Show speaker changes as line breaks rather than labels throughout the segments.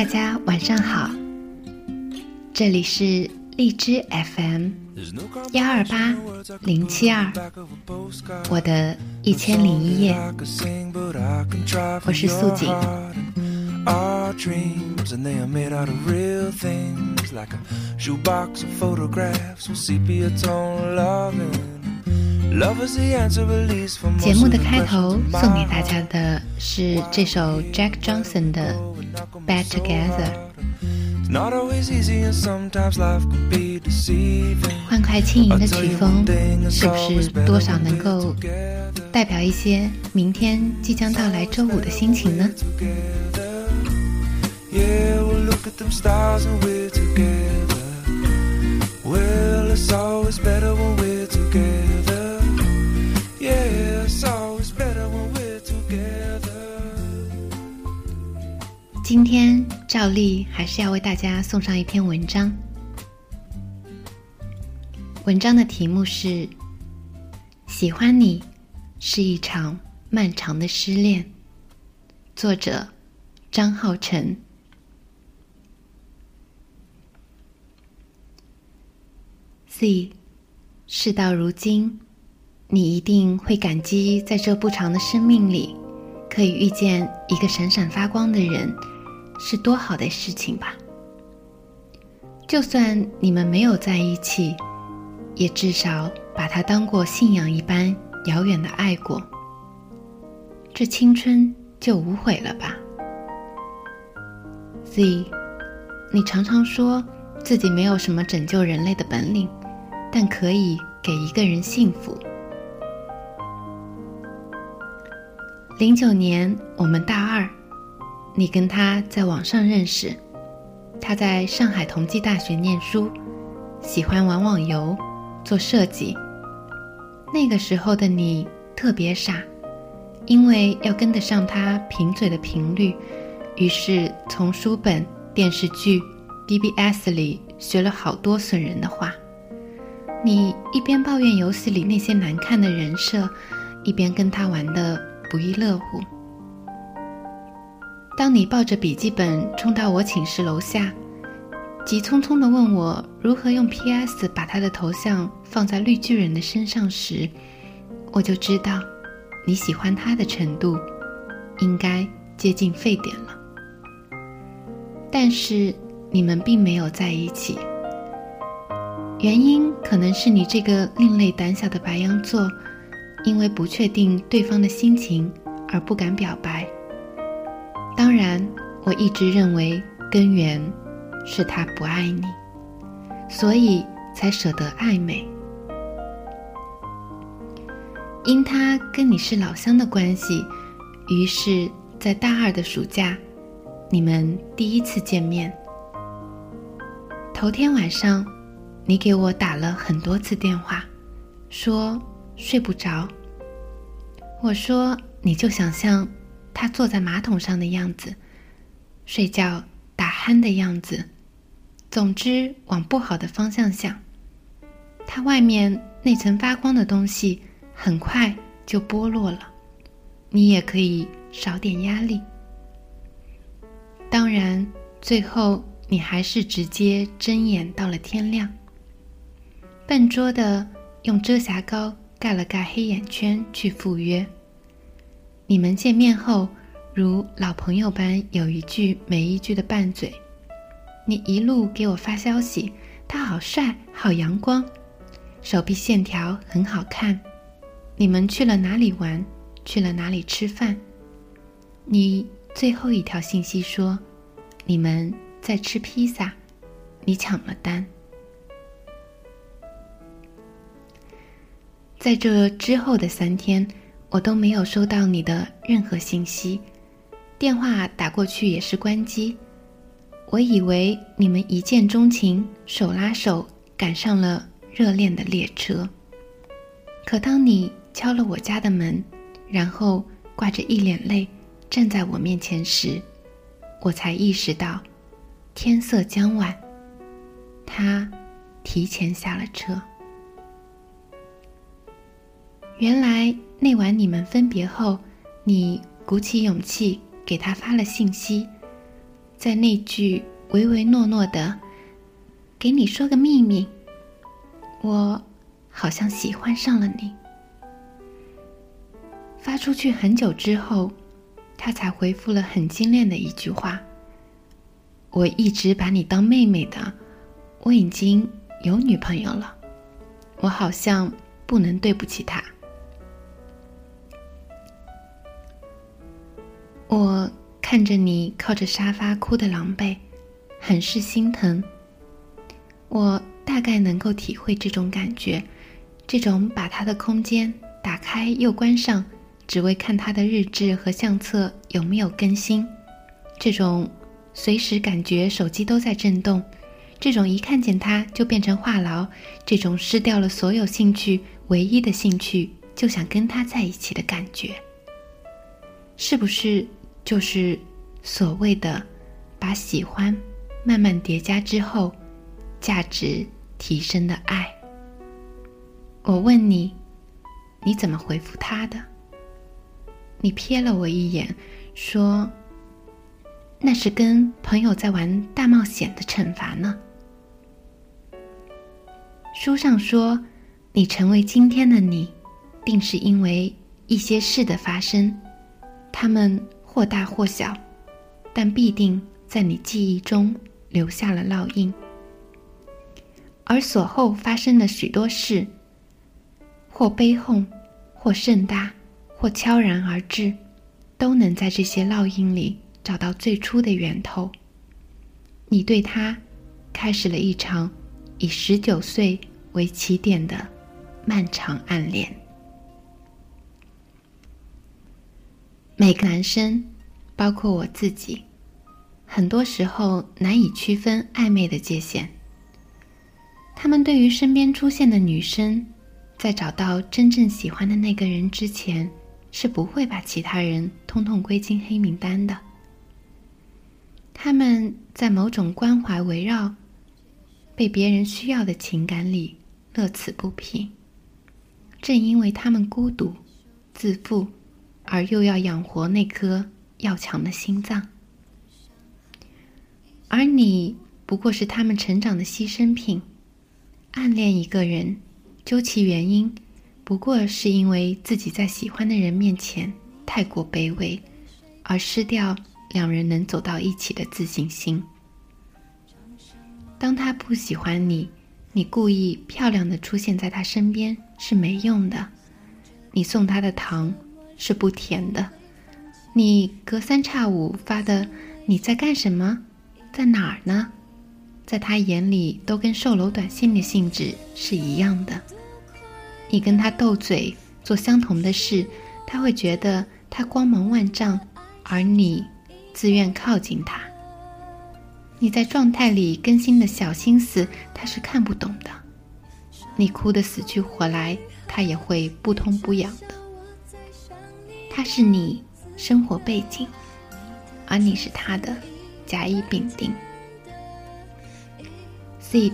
大家晚上好，这里是荔枝 FM 幺二八零七二，我的一千零一夜，我是素锦。节目的开头送给大家的是这首 Jack Johnson 的《Bad Together》。欢快轻盈的曲风，是不是多少能够代表一些明天即将到来周五的心情呢？今天照例还是要为大家送上一篇文章。文章的题目是《喜欢你是一场漫长的失恋》，作者张浩辰。C，事到如今，你一定会感激在这不长的生命里，可以遇见一个闪闪发光的人。是多好的事情吧！就算你们没有在一起，也至少把他当过信仰一般遥远的爱过。这青春就无悔了吧？Z，你常常说自己没有什么拯救人类的本领，但可以给一个人幸福。零九年，我们大二。你跟他在网上认识，他在上海同济大学念书，喜欢玩网游，做设计。那个时候的你特别傻，因为要跟得上他贫嘴的频率，于是从书本、电视剧、BBS 里学了好多损人的话。你一边抱怨游戏里那些难看的人设，一边跟他玩的不亦乐乎。当你抱着笔记本冲到我寝室楼下，急匆匆地问我如何用 PS 把他的头像放在绿巨人的身上时，我就知道，你喜欢他的程度，应该接近沸点了。但是你们并没有在一起，原因可能是你这个另类胆小的白羊座，因为不确定对方的心情而不敢表白。当然，我一直认为根源是他不爱你，所以才舍得暧昧。因他跟你是老乡的关系，于是，在大二的暑假，你们第一次见面。头天晚上，你给我打了很多次电话，说睡不着。我说你就想象。他坐在马桶上的样子，睡觉打鼾的样子，总之往不好的方向想。他外面那层发光的东西很快就剥落了，你也可以少点压力。当然，最后你还是直接睁眼到了天亮，笨拙的用遮瑕膏盖了盖黑眼圈去赴约。你们见面后，如老朋友般有一句没一句的拌嘴。你一路给我发消息，他好帅，好阳光，手臂线条很好看。你们去了哪里玩？去了哪里吃饭？你最后一条信息说，你们在吃披萨，你抢了单。在这之后的三天。我都没有收到你的任何信息，电话打过去也是关机。我以为你们一见钟情，手拉手赶上了热恋的列车。可当你敲了我家的门，然后挂着一脸泪站在我面前时，我才意识到，天色将晚，他提前下了车。原来那晚你们分别后，你鼓起勇气给他发了信息。在那句唯唯诺诺的“给你说个秘密”，我好像喜欢上了你。发出去很久之后，他才回复了很精炼的一句话：“我一直把你当妹妹的，我已经有女朋友了，我好像不能对不起她。”我看着你靠着沙发哭的狼狈，很是心疼。我大概能够体会这种感觉，这种把他的空间打开又关上，只为看他的日志和相册有没有更新，这种随时感觉手机都在震动，这种一看见他就变成话痨，这种失掉了所有兴趣，唯一的兴趣就想跟他在一起的感觉，是不是？就是所谓的把喜欢慢慢叠加之后，价值提升的爱。我问你，你怎么回复他的？你瞥了我一眼，说：“那是跟朋友在玩大冒险的惩罚呢。”书上说，你成为今天的你，定是因为一些事的发生，他们。或大或小，但必定在你记忆中留下了烙印。而所后发生的许多事，或悲痛，或盛大，或悄然而至，都能在这些烙印里找到最初的源头。你对他，开始了一场以十九岁为起点的漫长暗恋。每个男生，包括我自己，很多时候难以区分暧昧的界限。他们对于身边出现的女生，在找到真正喜欢的那个人之前，是不会把其他人通通归进黑名单的。他们在某种关怀围绕、被别人需要的情感里乐此不疲。正因为他们孤独、自负。而又要养活那颗要强的心脏，而你不过是他们成长的牺牲品。暗恋一个人，究其原因，不过是因为自己在喜欢的人面前太过卑微，而失掉两人能走到一起的自信心。当他不喜欢你，你故意漂亮的出现在他身边是没用的。你送他的糖。是不甜的。你隔三差五发的“你在干什么，在哪儿呢？”在他眼里都跟售楼短信的性质是一样的。你跟他斗嘴，做相同的事，他会觉得他光芒万丈，而你自愿靠近他。你在状态里更新的小心思，他是看不懂的。你哭得死去活来，他也会不痛不痒的。他是你生活背景，而你是他的甲乙丙丁。Seed，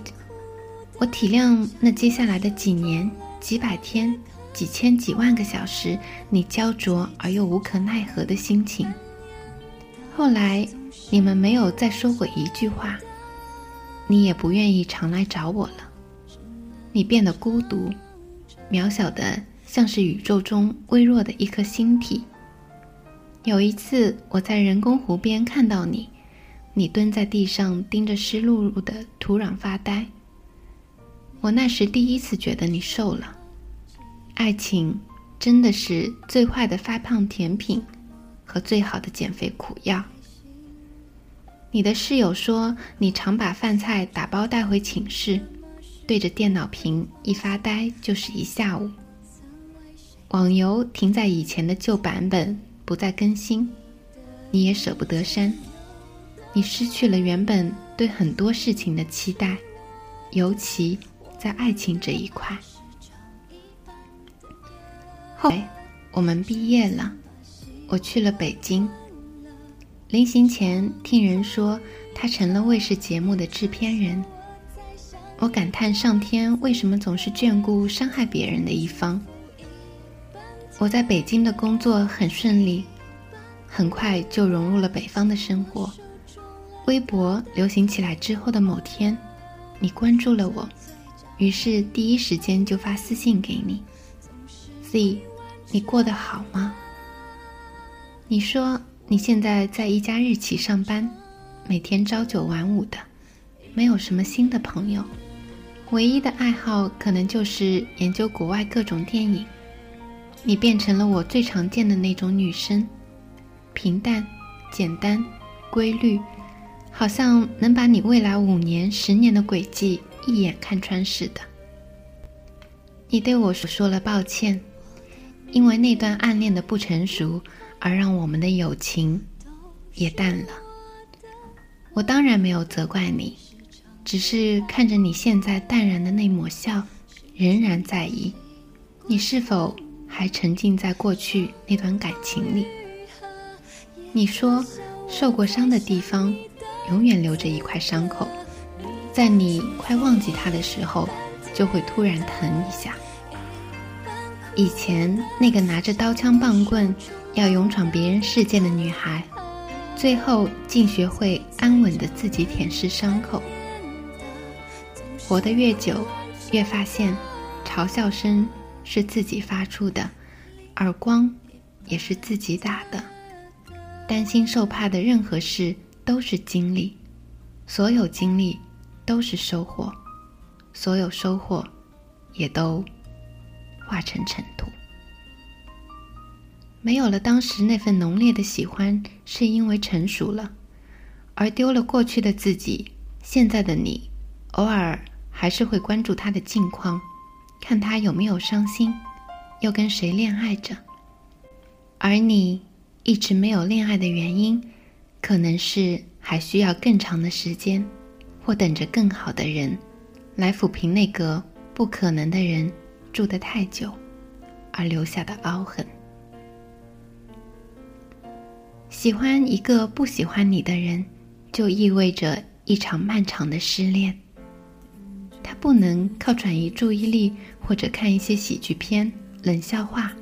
我体谅那接下来的几年、几百天、几千几万个小时，你焦灼而又无可奈何的心情。后来你们没有再说过一句话，你也不愿意常来找我了。你变得孤独、渺小的。像是宇宙中微弱的一颗星体。有一次，我在人工湖边看到你，你蹲在地上盯着湿漉漉的土壤发呆。我那时第一次觉得你瘦了。爱情真的是最坏的发胖甜品，和最好的减肥苦药。你的室友说，你常把饭菜打包带回寝室，对着电脑屏一发呆就是一下午。网游停在以前的旧版本，不再更新，你也舍不得删，你失去了原本对很多事情的期待，尤其在爱情这一块。后来我们毕业了，我去了北京。临行前听人说他成了卫视节目的制片人，我感叹上天为什么总是眷顾伤害别人的一方。我在北京的工作很顺利，很快就融入了北方的生活。微博流行起来之后的某天，你关注了我，于是第一时间就发私信给你。Z，你过得好吗？你说你现在在一家日企上班，每天朝九晚五的，没有什么新的朋友，唯一的爱好可能就是研究国外各种电影。你变成了我最常见的那种女生，平淡、简单、规律。好像能把你未来五年、十年的轨迹一眼看穿似的。你对我说了抱歉，因为那段暗恋的不成熟，而让我们的友情也淡了。我当然没有责怪你，只是看着你现在淡然的那抹笑，仍然在意，你是否还沉浸在过去那段感情里？你说，受过伤的地方。永远留着一块伤口，在你快忘记他的时候，就会突然疼一下。以前那个拿着刀枪棒棍要勇闯别人世界的女孩，最后竟学会安稳的自己舔舐伤口。活得越久，越发现，嘲笑声是自己发出的，耳光也是自己打的，担心受怕的任何事。都是经历，所有经历都是收获，所有收获也都化成尘土。没有了当时那份浓烈的喜欢，是因为成熟了，而丢了过去的自己。现在的你，偶尔还是会关注他的近况，看他有没有伤心，又跟谁恋爱着。而你一直没有恋爱的原因。可能是还需要更长的时间，或等着更好的人，来抚平那个不可能的人住得太久而留下的凹痕。喜欢一个不喜欢你的人，就意味着一场漫长的失恋。他不能靠转移注意力或者看一些喜剧片、冷笑话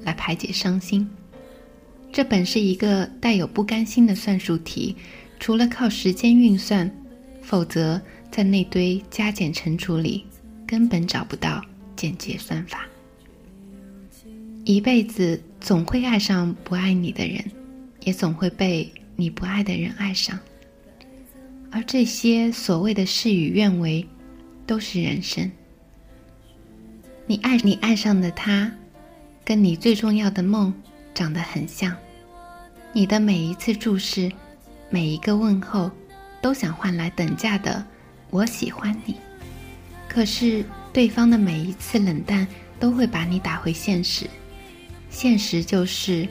来排解伤心。这本是一个带有不甘心的算术题，除了靠时间运算，否则在那堆加减乘除里根本找不到简洁算法。一辈子总会爱上不爱你的人，也总会被你不爱的人爱上，而这些所谓的事与愿违，都是人生。你爱你爱上的他，跟你最重要的梦。长得很像，你的每一次注视，每一个问候，都想换来等价的“我喜欢你”。可是对方的每一次冷淡，都会把你打回现实。现实就是，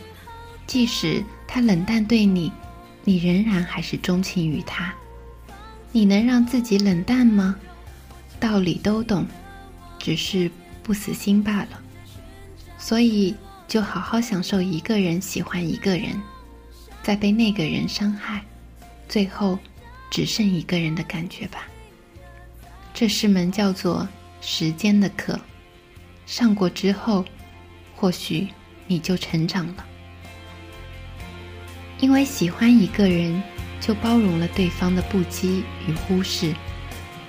即使他冷淡对你，你仍然还是钟情于他。你能让自己冷淡吗？道理都懂，只是不死心罢了。所以。就好好享受一个人喜欢一个人，再被那个人伤害，最后只剩一个人的感觉吧。这是门叫做时间的课，上过之后，或许你就成长了。因为喜欢一个人，就包容了对方的不羁与忽视。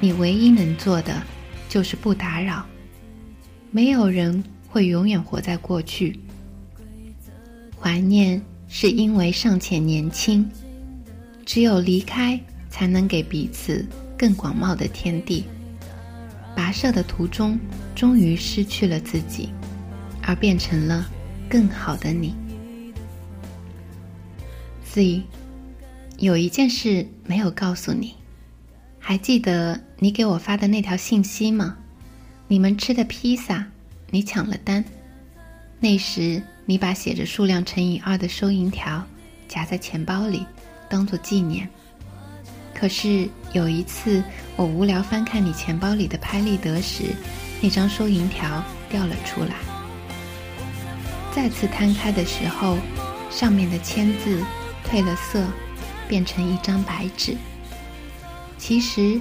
你唯一能做的，就是不打扰。没有人会永远活在过去。怀念是因为尚且年轻，只有离开，才能给彼此更广袤的天地。跋涉的途中，终于失去了自己，而变成了更好的你。Z，有一件事没有告诉你，还记得你给我发的那条信息吗？你们吃的披萨，你抢了单，那时。你把写着数量乘以二的收银条夹在钱包里，当做纪念。可是有一次，我无聊翻看你钱包里的拍立得时，那张收银条掉了出来。再次摊开的时候，上面的签字褪了色，变成一张白纸。其实，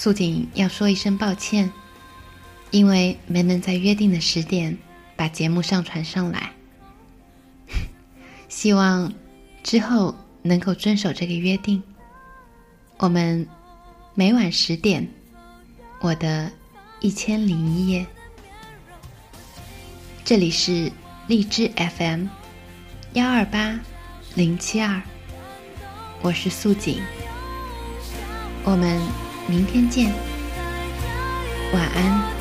素锦要说一声抱歉，因为没能在约定的十点把节目上传上来。希望之后能够遵守这个约定。我们每晚十点，我的一千零一夜。这里是荔枝 FM 幺二八零七二，我是素锦。我们明天见，晚安。